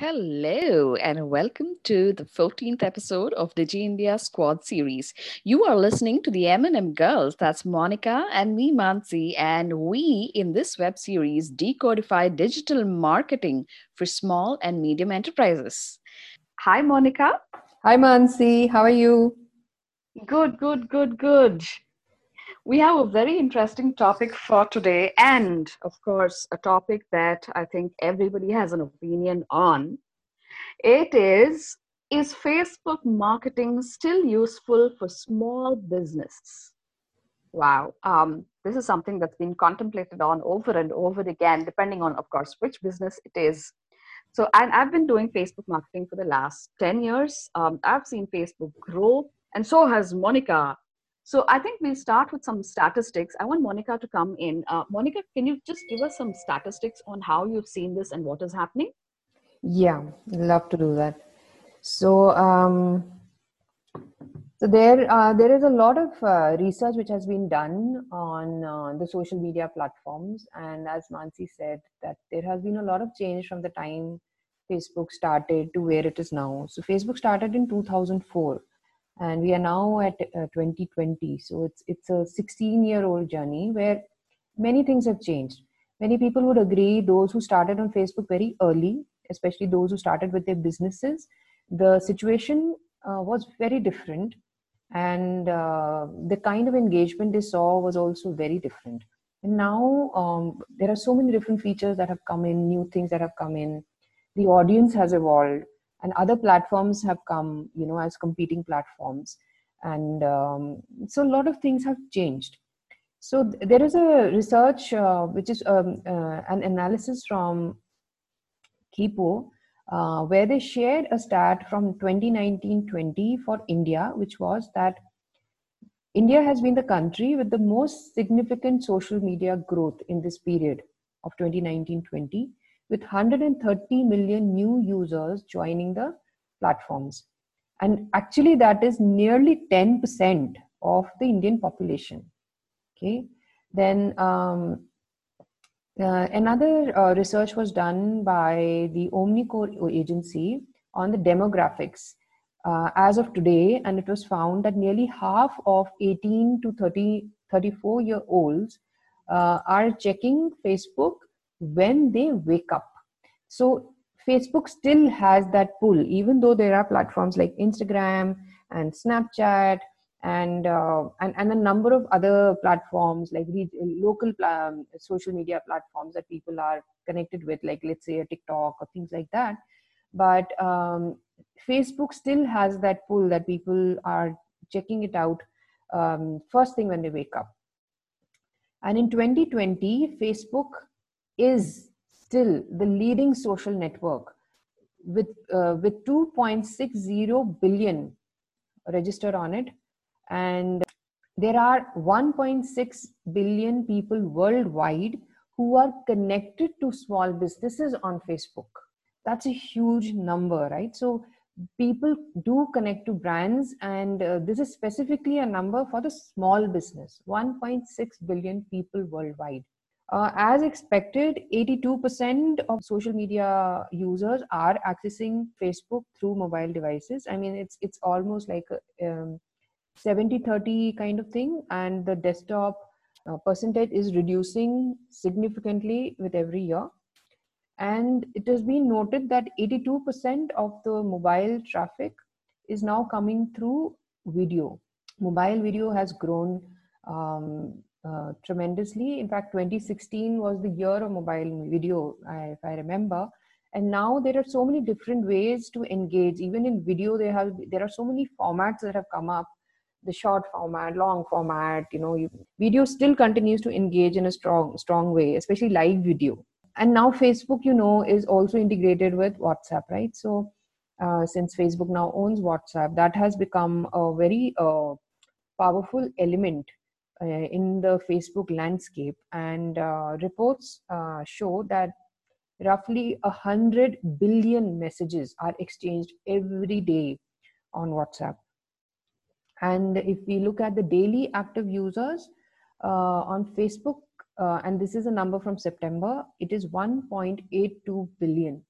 Hello, and welcome to the 14th episode of Digi India Squad series. You are listening to the M&M Girls. That's Monica and me, Mansi. And we, in this web series, decodify digital marketing for small and medium enterprises. Hi, Monica. Hi, Mansi. How are you? Good, good, good, good. We have a very interesting topic for today, and of course, a topic that I think everybody has an opinion on. It is Is Facebook marketing still useful for small business? Wow. Um, this is something that's been contemplated on over and over again, depending on, of course, which business it is. So, and I've been doing Facebook marketing for the last 10 years. Um, I've seen Facebook grow, and so has Monica so I think we'll start with some statistics. I want Monica to come in. Uh, Monica, can you just give us some statistics on how you've seen this and what is happening? Yeah, love to do that. So, um, so there, uh, there is a lot of uh, research which has been done on uh, the social media platforms, and as Mansi said, that there has been a lot of change from the time Facebook started to where it is now. So, Facebook started in 2004 and we are now at uh, 2020 so it's it's a 16 year old journey where many things have changed. Many people would agree those who started on facebook very early especially those who started with their businesses the situation uh, was very different. And uh, the kind of engagement they saw was also very different. And now um, there are so many different features that have come in new things that have come in. The audience has evolved and other platforms have come you know as competing platforms. And um, so a lot of things have changed. So th- there is a research uh, which is um, uh, an analysis from Kepios uh, where they shared a stat from 2019-20 for India, which was that India has been the country with the most significant social media growth in this period of 2019-20 with 130 million new users joining the platforms. And actually, that is nearly 10% of the Indian population. Okay. Then um, uh, another uh, research was done by the Omnicore agency on the demographics uh, as of today, and it was found that nearly half of 18 to 30, 34 year olds uh, are checking Facebook when they wake up. So Facebook still has that pull, even though there are platforms like Instagram and Snapchat and uh, and and a number of other platforms like the local um, social media platforms that people are connected with, like let's say a TikTok or things like that. But um, Facebook still has that pull that people are checking it out um, first thing when they wake up. And in 2020, Facebook is still the leading social network with uh, with 2.60 billion registered on it. And there are 1.6 billion people worldwide who are connected to small businesses on facebook. That's a huge number right? So people do connect to brands and uh, this is specifically a number for the small business 1.6 billion people worldwide uh, as expected, 82% of social media users are accessing Facebook through mobile devices. I mean, it's it's almost like a um, 70-30 kind of thing, and the desktop uh, percentage is reducing significantly with every year. And it has been noted that 82% of the mobile traffic is now coming through video. Mobile video has grown um, uh, tremendously. In fact, 2016 was the year of mobile video, if I remember. And now there are so many different ways to engage. Even in video, there have there are so many formats that have come up. The short format, long format. You know, you, video still continues to engage in a strong strong way, especially live video. And now Facebook, you know, is also integrated with WhatsApp, right? So uh, since Facebook now owns WhatsApp, that has become a very uh, powerful element in the Facebook landscape, and uh, reports uh, show that roughly a hundred billion messages are exchanged every day on WhatsApp. And if we look at the daily active users uh, on Facebook, uh, and this is a number from September, it is 1.82 billion.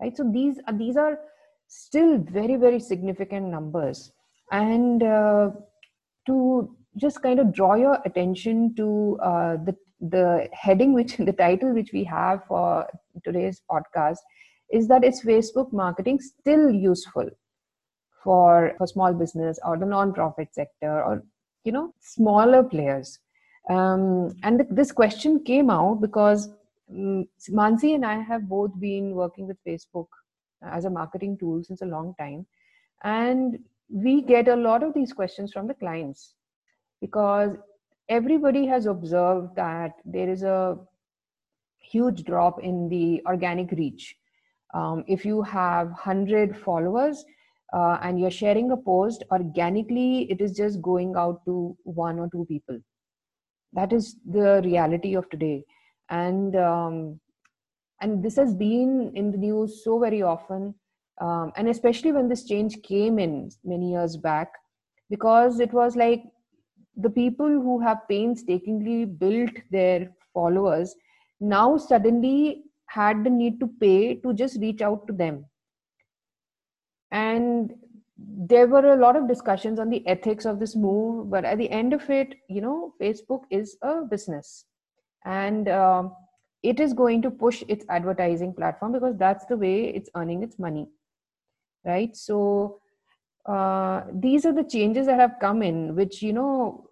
right so these are these are still very very significant numbers and uh, to just kind of draw your attention to uh, the the heading which the title which we have for today's podcast is that is facebook marketing still useful for for small business or the non-profit sector or you know smaller players um, and this question came out because um, Mansi and I have both been working with Facebook as a marketing tool since a long time. And we get a lot of these questions from the clients because everybody has observed that there is a huge drop in the organic reach. Um, if you have 100 followers uh, and you're sharing a post, organically it is just going out to one or two people that is the reality of today and um, and this has been in the news so very often um, and especially when this change came in many years back because it was like the people who have painstakingly built their followers now suddenly had the need to pay to just reach out to them. And there were a lot of discussions on the ethics of this move but at the end of it you know facebook is a business. And uh, it is going to push its advertising platform because that's the way it's earning its money right? So uh, these are the changes that have come in which you know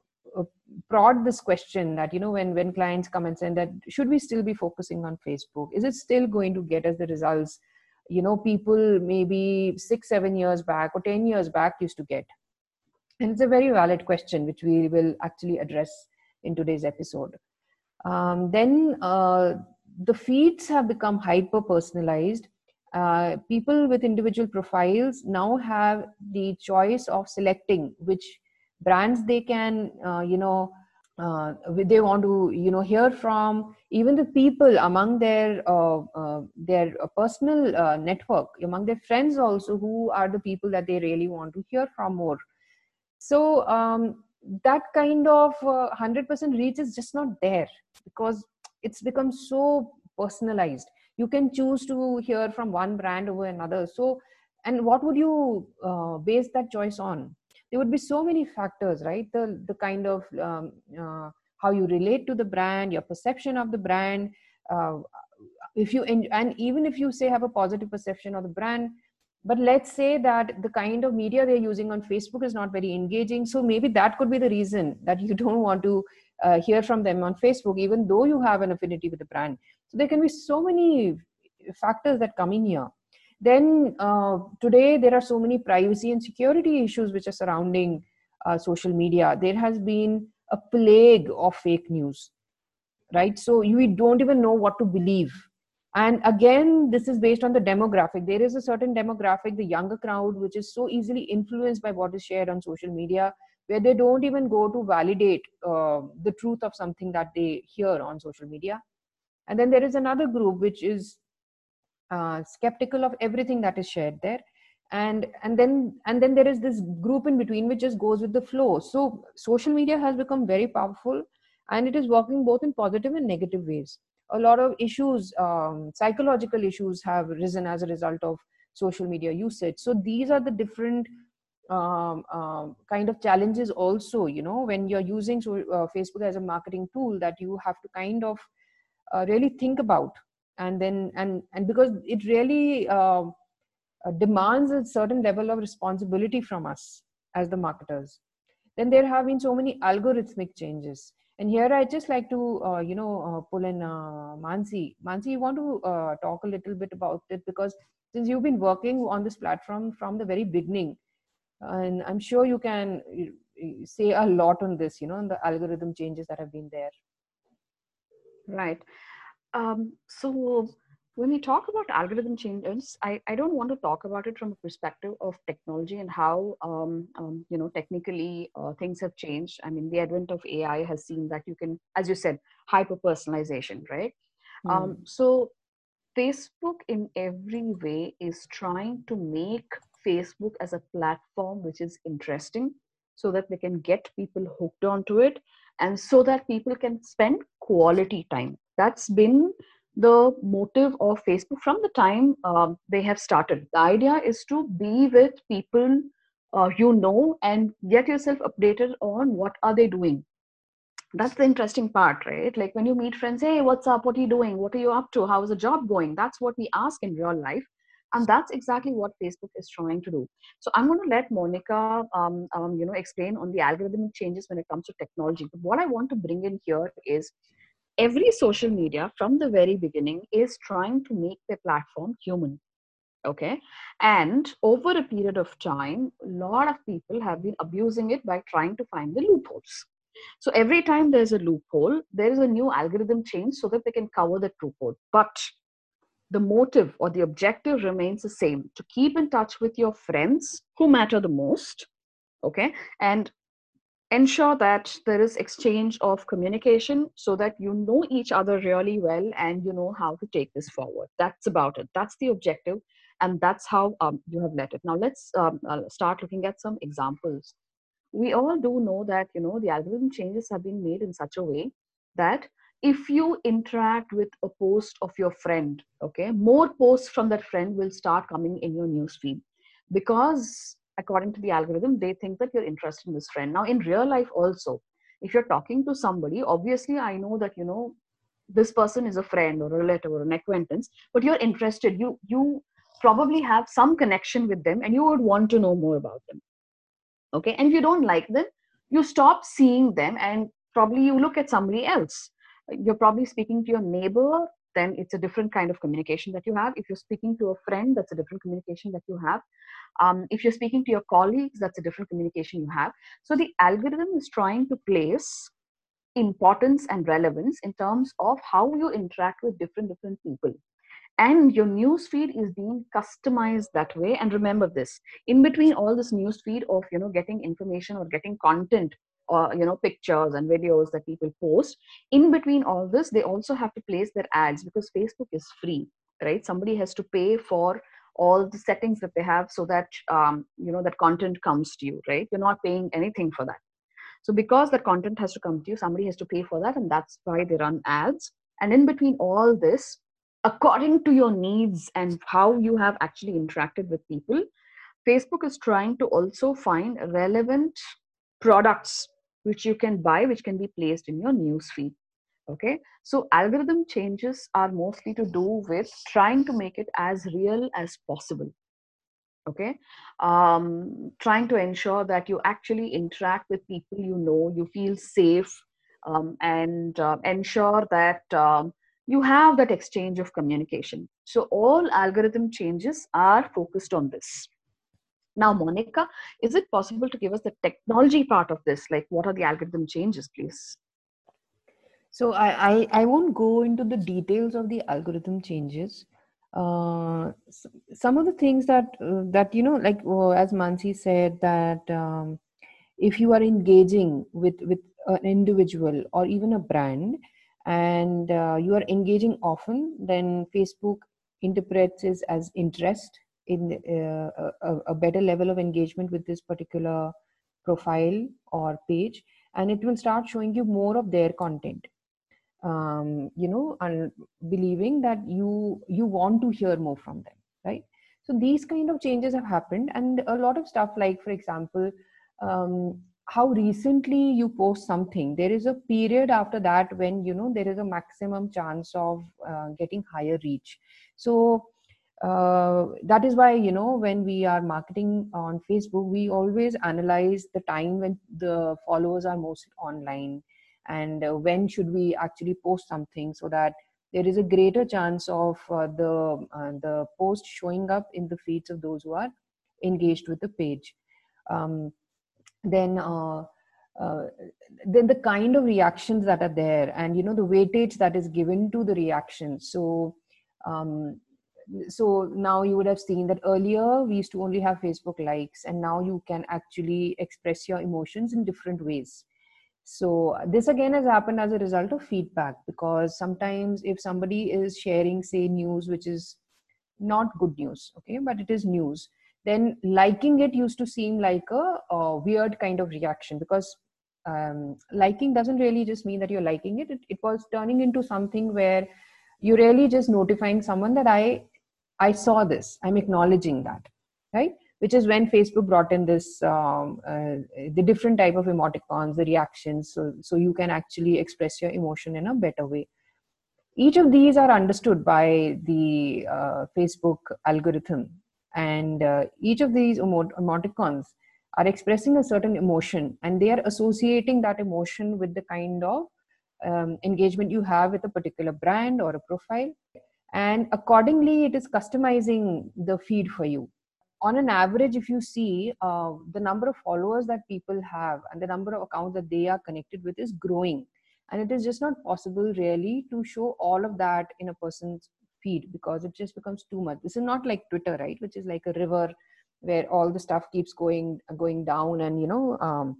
prod this question that you know when when clients come and say that should we still be focusing on facebook? Is it still going to get us the results you know people maybe six seven years back or 10 years back used to get? And it's a very valid question which we will actually address in today's episode. Um, then uh, the feeds have become hyper personalized uh, people with individual profiles now have the choice of selecting which brands they can uh, you know uh, they want to you know hear from even the people among their uh, uh, their uh, personal uh, network among their friends also who are the people that they really want to hear from more. So um, that kind of 100% uh, reach is just not there because it's become so personalized. You can choose to hear from one brand over another. So and what would you base that choice on there would be so many factors right? The the kind of um, uh, how you relate to the brand your perception of the brand uh, if you and even if you say have a positive perception of the brand but let's say that the kind of media they're using on facebook is not very engaging so maybe that could be the reason that you don't want to uh, hear from them on facebook even though you have an affinity with the brand. So there can be so many factors that come in here then uh, today there are so many privacy and security issues which are surrounding uh, social media. There has been a plague of fake news right? So you don't even know what to believe. And again this is based on the demographic. There is a certain demographic the younger crowd which is so easily influenced by what is shared on social media where they don't even go to validate uh, the truth of something that they hear on social media. And then there is another group which is uh, skeptical of everything that is shared there. And and then and then there is this group in between which just goes with the flow. So social media has become very powerful and it is working both in positive and negative ways. A lot of issues um, psychological issues have risen as a result of social media usage. So these are the different um, um, kind of challenges also you know when you're using so, uh, facebook as a marketing tool that you have to kind of uh, really think about and then and and because it really uh, uh, demands a certain level of responsibility from us as the marketers. Then there have been so many algorithmic changes. And here i just like to uh, you know uh, pull in uh, mansi. Mansi you want to uh, talk a little bit about it? Because since you've been working on this platform from the very beginning and i'm sure you can say a lot on this you know on the algorithm changes that have been there. Right um, so when we talk about algorithm changes, I, I don't want to talk about it from a perspective of technology and how um, um, you know technically uh, things have changed. I mean, the advent of AI has seen that you can, as you said, hyper personalization, right? Mm. Um, so Facebook, in every way, is trying to make Facebook as a platform which is interesting, so that they can get people hooked onto it, and so that people can spend quality time that's been the motive of Facebook from the time um, they have started. The idea is to be with people uh, you know and get yourself updated on what are they doing. That's the interesting part, right? Like when you meet friends, hey, what's up? What are you doing? What are you up to? How's the job going? That's what we ask in real life. And that's exactly what Facebook is trying to do. So I'm going to let Monica, um, um, you know, explain on the algorithmic changes when it comes to technology. But what I want to bring in here is every social media from the very beginning is trying to make their platform human okay? And over a period of time a lot of people have been abusing it by trying to find the loopholes. So every time there's a loophole there is a new algorithm change so that they can cover the loophole but the motive or the objective remains the same to keep in touch with your friends who matter the most okay? And ensure that there is exchange of communication so that you know each other really well and you know how to take this forward. That's about it. That's the objective and that's how um, you have let it. Now let's um, uh, start looking at some examples. We all do know that you know the algorithm changes have been made in such a way that if you interact with a post of your friend okay more posts from that friend will start coming in your newsfeed because according to the algorithm they think that you're interested in this friend. Now in real life also if you're talking to somebody obviously i know that you know this person is a friend or a relative or an acquaintance but you're interested. You you probably have some connection with them and you would want to know more about them. Okay? And if you don't like them you stop seeing them and probably you look at somebody else. You're probably speaking to your neighbor then it's a different kind of communication that you have. If you're speaking to a friend that's a different communication that you have. Um, if you're speaking to your colleagues that's a different communication you have. So the algorithm is trying to place importance and relevance in terms of how you interact with different different people. And your news feed is being customized that way. And remember this in between all this news feed of you know getting information or getting content you know pictures and videos that people post. In between all this they also have to place their ads because facebook is free right? Somebody has to pay for all the settings that they have so that um, you know that content comes to you right? You're not paying anything for that. So because that content has to come to you somebody has to pay for that and that's why they run ads. And in between all this according to your needs and how you have actually interacted with people facebook is trying to also find relevant products which you can buy which can be placed in your news feed okay? So algorithm changes are mostly to do with trying to make it as real as possible okay? Um, trying to ensure that you actually interact with people you know you feel safe um, and uh, ensure that um, you have that exchange of communication. So all algorithm changes are focused on this now monica is it possible to give us the technology part of this? Like what are the algorithm changes please? So I, I, I won't go into the details of the algorithm changes. Uh, some of the things that uh, that you know, like uh, as Mansi said, that um, if you are engaging with with an individual or even a brand, and uh, you are engaging often, then Facebook interprets it as interest in uh, a, a better level of engagement with this particular profile or page, and it will start showing you more of their content. Um, you know and believing that you you want to hear more from them right? So these kind of changes have happened and a lot of stuff like for example um, how recently you post something. There is a period after that when you know there is a maximum chance of uh, getting higher reach. So uh, that is why you know when we are marketing on facebook we always analyze the time when the followers are most online and uh, when should we actually post something so that there is a greater chance of uh, the uh, the post showing up in the feeds of those who are engaged with the page. Um, then uh, then the kind of reactions that are there and you know the weightage that is given to the reactions so um, so now you would have seen that earlier we used to only have facebook likes and now you can actually express your emotions in different ways so this again has happened as a result of feedback because sometimes if somebody is sharing say news which is not good news okay but it is news then liking it used to seem like a, a weird kind of reaction because um, liking doesn't really just mean that you're liking it. it. it was turning into something where you're really just notifying someone that i i saw this. I'm acknowledging that right? Which is when facebook brought in this um, uh, the different type of emoticons the reactions so, so you can actually express your emotion in a better way. Each of these are understood by the uh, facebook algorithm. And uh, each of these emot- emoticons are expressing a certain emotion and they are associating that emotion with the kind of um, engagement you have with a particular brand or a profile and accordingly it is customizing the feed for you. On an average if you see uh, the number of followers that people have and the number of accounts that they are connected with is growing. And it is just not possible really to show all of that in a person's feed because it just becomes too much. This is not like twitter right which is like a river where all the stuff keeps going going down and you know um,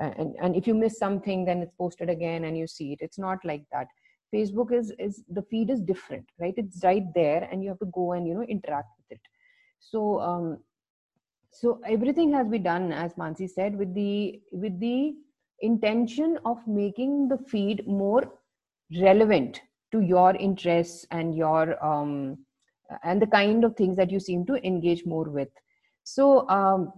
and, and if you miss something then it's posted again and you see it. It's not like that facebook is is the feed is different right? It's right there and you have to go and you know interact with it. So um so everything has been done as mansi said with the with the intention of making the feed more relevant to your interests and your um and the kind of things that you seem to engage more with. So um,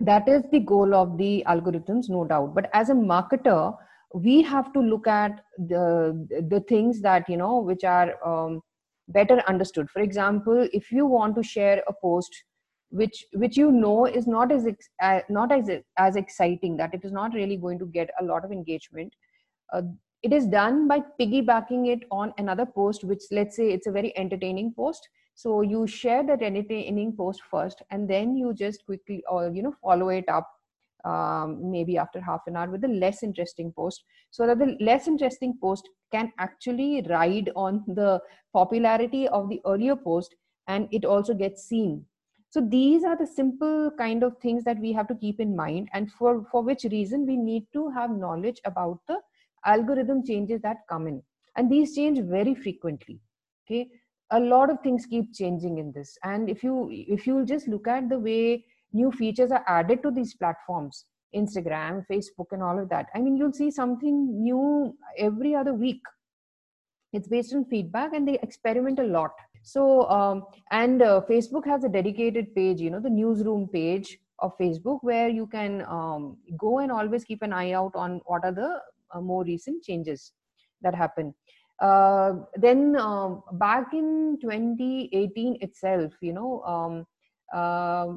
that is the goal of the algorithms, no doubt. But as a marketer, we have to look at the the things that you know which are um, better understood. For example, if you want to share a post which which you know is not as uh, not as as exciting that it is not really going to get a lot of engagement uh, it is done by piggybacking it on another post which let's say it's a very entertaining post so you share that entertaining post first and then you just quickly or you know follow it up um, maybe after half an hour with a less interesting post so that the less interesting post can actually ride on the popularity of the earlier post and it also gets seen. So these are the simple kind of things that we have to keep in mind and for for which reason we need to have knowledge about the algorithm changes that come in. And these change very frequently okay? A lot of things keep changing in this. And if you if you just look at the way new features are added to these platforms instagram facebook and all of that. I mean you'll see something new every other week. It's based on feedback and they experiment a lot. So um, and uh, facebook has a dedicated page you know the newsroom page of facebook where you can um, go and always keep an eye out on what are the uh, more recent changes that happen. Uh, then um, back in 2018 itself you know um, uh,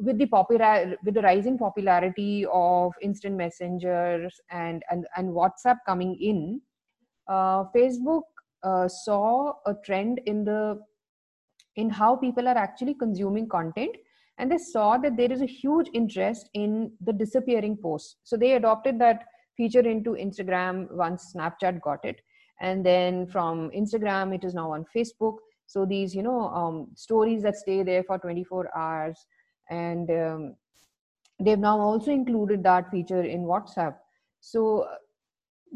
with the popular with the rising popularity of instant messengers and and, and whatsapp coming in uh, facebook uh, saw a trend in the in how people are actually consuming content. And they saw that there is a huge interest in the disappearing posts. So they adopted that feature into instagram once snapchat got it. And then from instagram it is now on facebook. So these you know um, stories that stay there for 24 hours and um, they've now also included that feature in whatsapp. So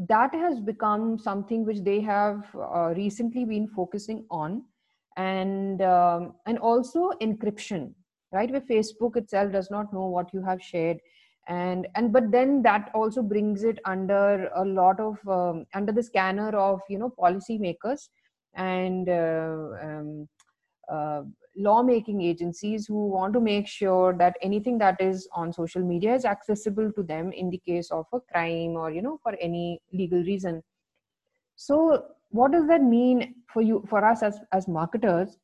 that has become something which they have uh, recently been focusing on. And um, and also encryption right? Where facebook itself does not know what you have shared. And and but then that also brings it under a lot of um, under the scanner of you know policymakers. And uh, um, uh, lawmaking agencies who want to make sure that anything that is on social media is accessible to them in the case of a crime or you know for any legal reason. So what does that mean for you for us as as marketers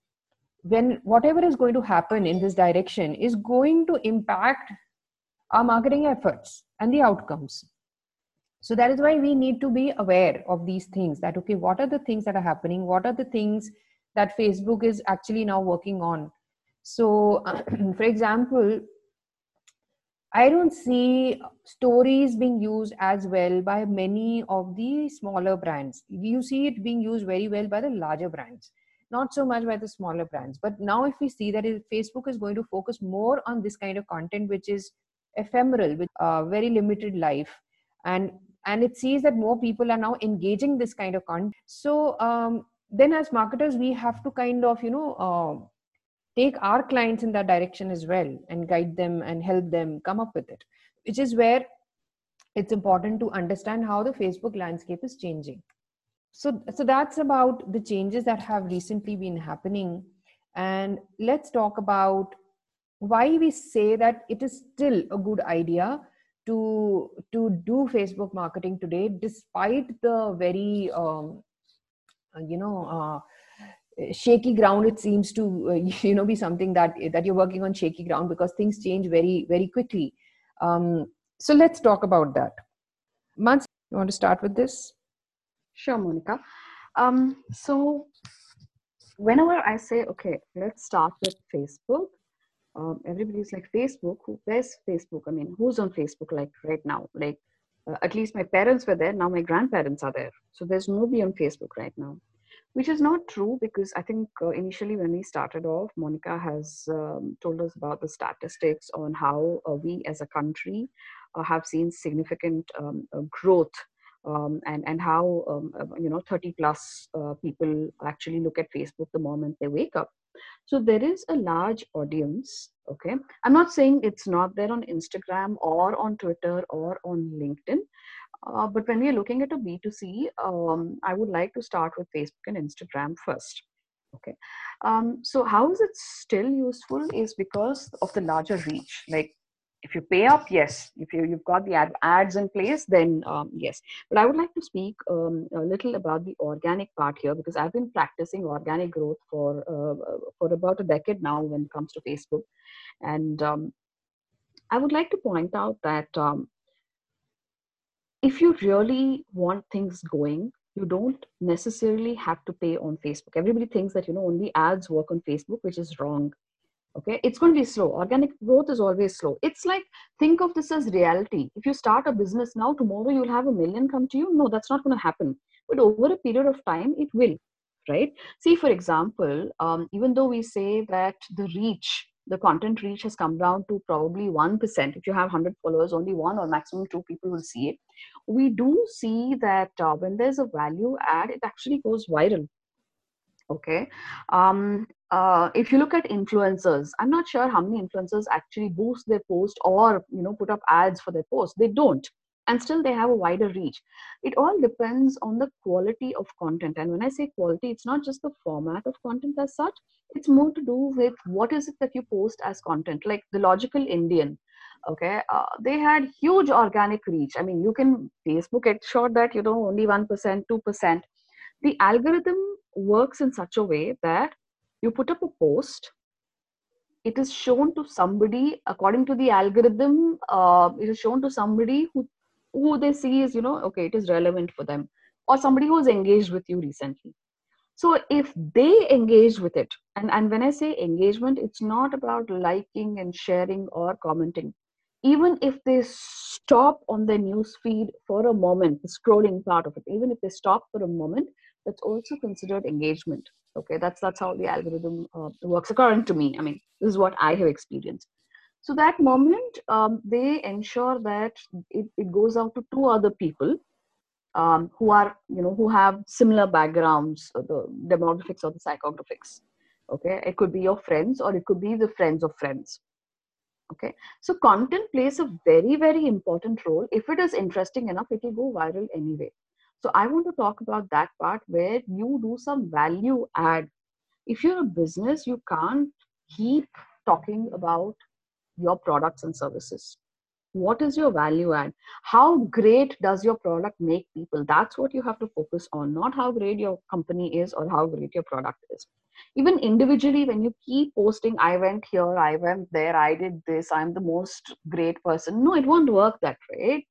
when whatever is going to happen in this direction is going to impact our marketing efforts and the outcomes? So that is why we need to be aware of these things that okay what are the things that are happening? What are the things that facebook is actually now working on. So for example i don't see stories being used as well by many of the smaller brands. You see it being used very well by the larger brands not so much by the smaller brands. But now if we see that facebook is going to focus more on this kind of content which is ephemeral with a very limited life and and it sees that more people are now engaging this kind of content. So um, then as marketers we have to kind of you know uh, take our clients in that direction as well and guide them and help them come up with it which is where it's important to understand how the facebook landscape is changing. So so that's about the changes that have recently been happening. And let's talk about why we say that it is still a good idea to to do facebook marketing today despite the very um, you know uh, shaky ground it seems to uh, you know be something that that you're working on shaky ground because things change very very quickly um, so let's talk about that Mans, you want to start with this Sure, Monica. Um, so, whenever I say, okay, let's start with Facebook, um, everybody's like, Facebook, who, where's Facebook? I mean, who's on Facebook like right now? Like, uh, at least my parents were there, now my grandparents are there. So, there's nobody on Facebook right now, which is not true because I think uh, initially when we started off, Monica has um, told us about the statistics on how uh, we as a country uh, have seen significant um, uh, growth um, and and how um, you know 30 plus people actually look at facebook the moment they wake up so there is a large audience okay? I'm not saying it's not there on instagram or on twitter or on linkedin uh, but when we're looking at a b2c um, i would like to start with facebook and instagram first okay? Um, so how is it still useful is because of the larger reach like if you pay up yes. If you, you've got the ad, ads in place then um, yes. But i would like to speak um, a little about the organic part here because i've been practicing organic growth for uh, for about a decade now when it comes to facebook. And um, i would like to point out that um, if you really want things going you don't necessarily have to pay on facebook. Everybody thinks that you know only ads work on facebook which is wrong okay? It's going to be slow. Organic growth is always slow. It's like think of this as reality. If you start a business now tomorrow you'll have a million come to you? No that's not going to happen. But over a period of time it will right? See for example um, even though we say that the reach the content reach has come down to probably 1% if you have 100 followers only one or maximum two people will see it. We do see that uh, when there's a value add it actually goes viral okay? Um, uh, if you look at influencers i'm not sure how many influencers actually boost their post or you know put up ads for their post. They don't. And still they have a wider reach. It all depends on the quality of content. And when i say quality it's not just the format of content as such. It's more to do with what is it that you post as content. Like the logical indian okay? Uh, they had huge organic reach. I mean you can facebook it showed that you know only 1% 2% the algorithm works in such a way that you put up a post. It is shown to somebody according to the algorithm uh, it is shown to somebody who who they see is you know okay it is relevant for them or somebody who's engaged with you recently. So if they engage with it and and when i say engagement it's not about liking and sharing or commenting. Even if they stop on their news feed for a moment the scrolling part of it even if they stop for a moment that's also considered engagement okay? That's that's how the algorithm uh, works according to me. I mean this is what i have experienced. So that moment um, they ensure that it, it goes out to two other people um, who are you know who have similar backgrounds uh, the demographics or the psychographics okay? It could be your friends or it could be the friends of friends okay? So content plays a very very important role. If it is interesting enough it will go viral anyway so I want to talk about that part where you do some value add. If you're a business, you can't keep talking about your products and services. What is your value add? How great does your product make people? That's what you have to focus on, not how great your company is or how great your product is. Even individually, when you keep posting, I went here, I went there, I did this, I'm the most great person. No, it won't work that way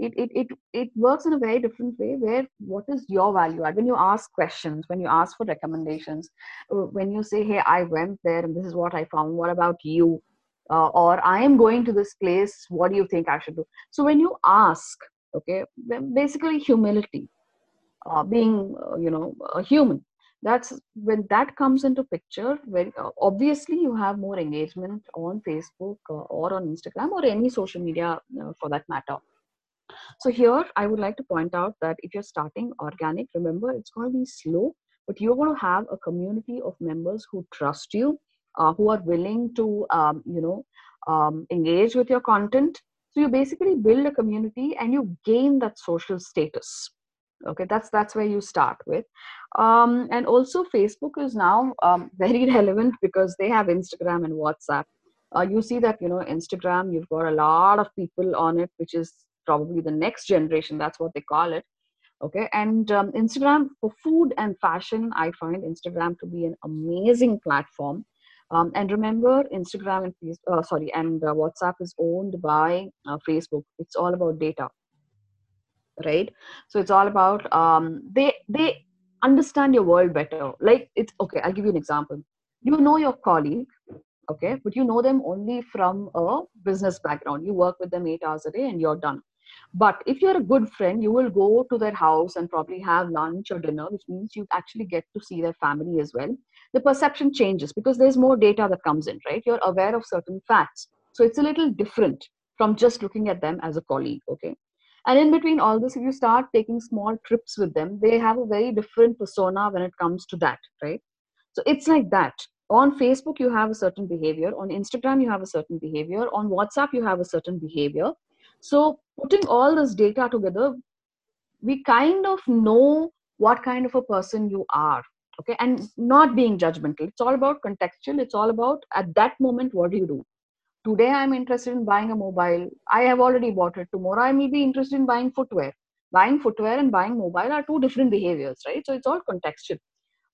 it, it, it, it works in a very different way where what is your value add? When you ask questions when you ask for recommendations uh, when you say hey i went there and this is what i found. What about you? Uh, or i am going to this place. What do you think i should do? So when you ask okay basically humility uh, being uh, you know a human that's when that comes into picture very uh, obviously you have more engagement on facebook uh, or on instagram or any social media uh, for that matter so here I would like to point out that if you're starting organic, remember it's going to be slow, but you're going to have a community of members who trust you, uh, who are willing to, um, you know, um, engage with your content. So you basically build a community and you gain that social status. okay that's that's where you start with um, and also facebook is now um, very relevant because they have instagram and whatsapp uh, you see that you know instagram you've got a lot of people on it which is probably the next generation that's what they call it okay? And um, instagram for food and fashion i find instagram to be an amazing platform. Um, and remember instagram and uh, sorry and uh, whatsapp is owned by uh, facebook. It's all about data right? So it's all about um, they they understand your world better. Like it's okay i'll give you an example. You know your colleague okay but you know them only from a business background. You work with them eight hours a day and you're done but if you're a good friend you will go to their house and probably have lunch or dinner which means you actually get to see their family as well. The perception changes because there's more data that comes in right? You're aware of certain facts. So it's a little different from just looking at them as a colleague okay? And in between all this if you start taking small trips with them they have a very different persona when it comes to that right? So it's like that. On facebook you have a certain behavior. On instagram you have a certain behavior. On whatsapp you have a certain behavior so putting all this data together we kind of know what kind of a person you are okay? And not being judgmental. It's all about contextual. It's all about at that moment what do you do? Today i'm interested in buying a mobile. I have already bought it. Tomorrow i may be interested in buying footwear. Buying footwear and buying mobile are two different behaviors right? So it's all contextual.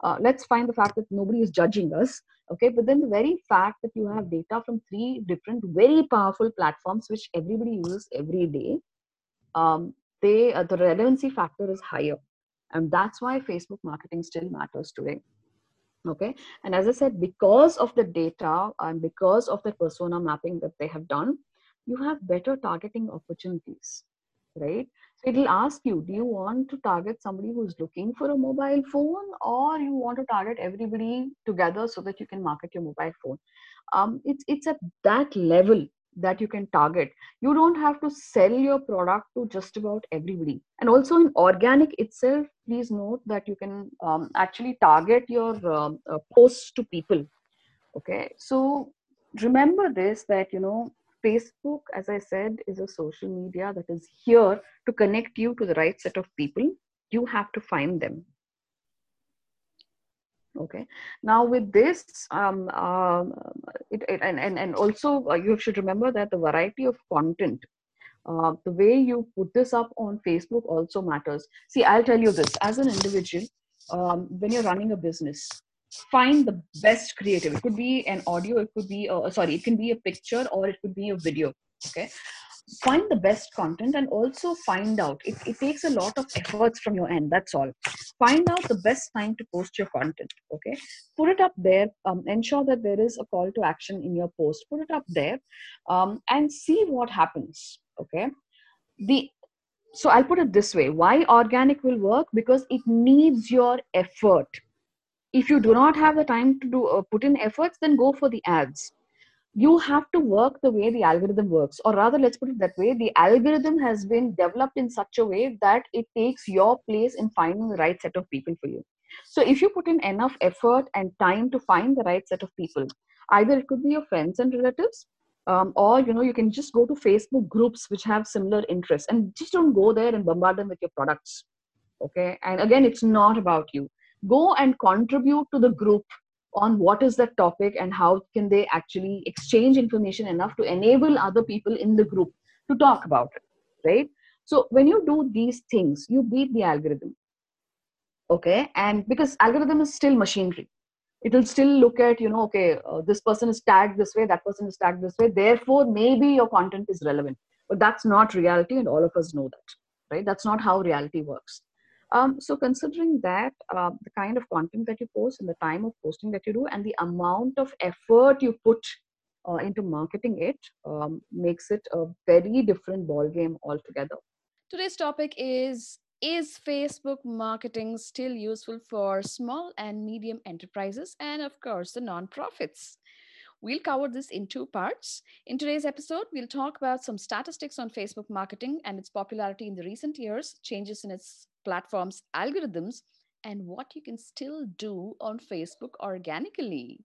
Uh, let's find the fact that nobody is judging us okay but then the very fact that you have data from three different very powerful platforms which everybody uses every day um, they uh, the relevancy factor is higher. And that's why facebook marketing still matters today. Okay? And as i said because of the data and because of the persona mapping that they have done you have better targeting opportunities right so it'll ask you do you want to target somebody who's looking for a mobile phone or you want to target everybody together so that you can market your mobile phone? Um, it's it's at that level that you can target. You don't have to sell your product to just about everybody. And also in organic itself please note that you can um, actually target your um, uh, posts to people. Okay? So remember this that you know facebook as i said is a social media that is here to connect you to the right set of people. You have to find them. Okay. Now with this um, um it, it, and, and and also uh, you should remember that the variety of content uh, the way you put this up on facebook also matters. See i'll tell you this. As an individual um, when you're running a business find the best creative. It could be an audio it could be uh, sorry it can be a picture or it could be a video okay? Find the best content and also find out. It, it takes a lot of efforts from your end that's all. Find out the best time to post your content okay? Put it up there um, ensure that there is a call to action in your post. Put it up there um, and see what happens okay? The so i'll put it this way. Why organic will work? Because it needs your effort if you do not have the time to do uh, put in efforts then go for the ads. You have to work the way the algorithm works or rather let's put it that way the algorithm has been developed in such a way that it takes your place in finding the right set of people for you. So if you put in enough effort and time to find the right set of people either it could be your friends and relatives um, or you know you can just go to facebook groups which have similar interests and just don't go there and bombard them with your products. Okay? And again it's not about you go and contribute to the group on what is that topic and how can they actually exchange information enough to enable other people in the group to talk about it right? So when you do these things you beat the algorithm okay? And because algorithm is still machinery it will still look at you know okay uh, this person is tagged this way that person is tagged this way therefore maybe your content is relevant. But that's not reality and all of us know that right? That's not how reality works um, so considering that, uh, the kind of content that you post and the time of posting that you do and the amount of effort you put uh, into marketing it um, makes it a very different ball game altogether. Today's topic is Is Facebook marketing still useful for small and medium enterprises and, of course, the nonprofits? We'll cover this in two parts. In today's episode, we'll talk about some statistics on Facebook marketing and its popularity in the recent years, changes in its platform's algorithms and what you can still do on Facebook organically.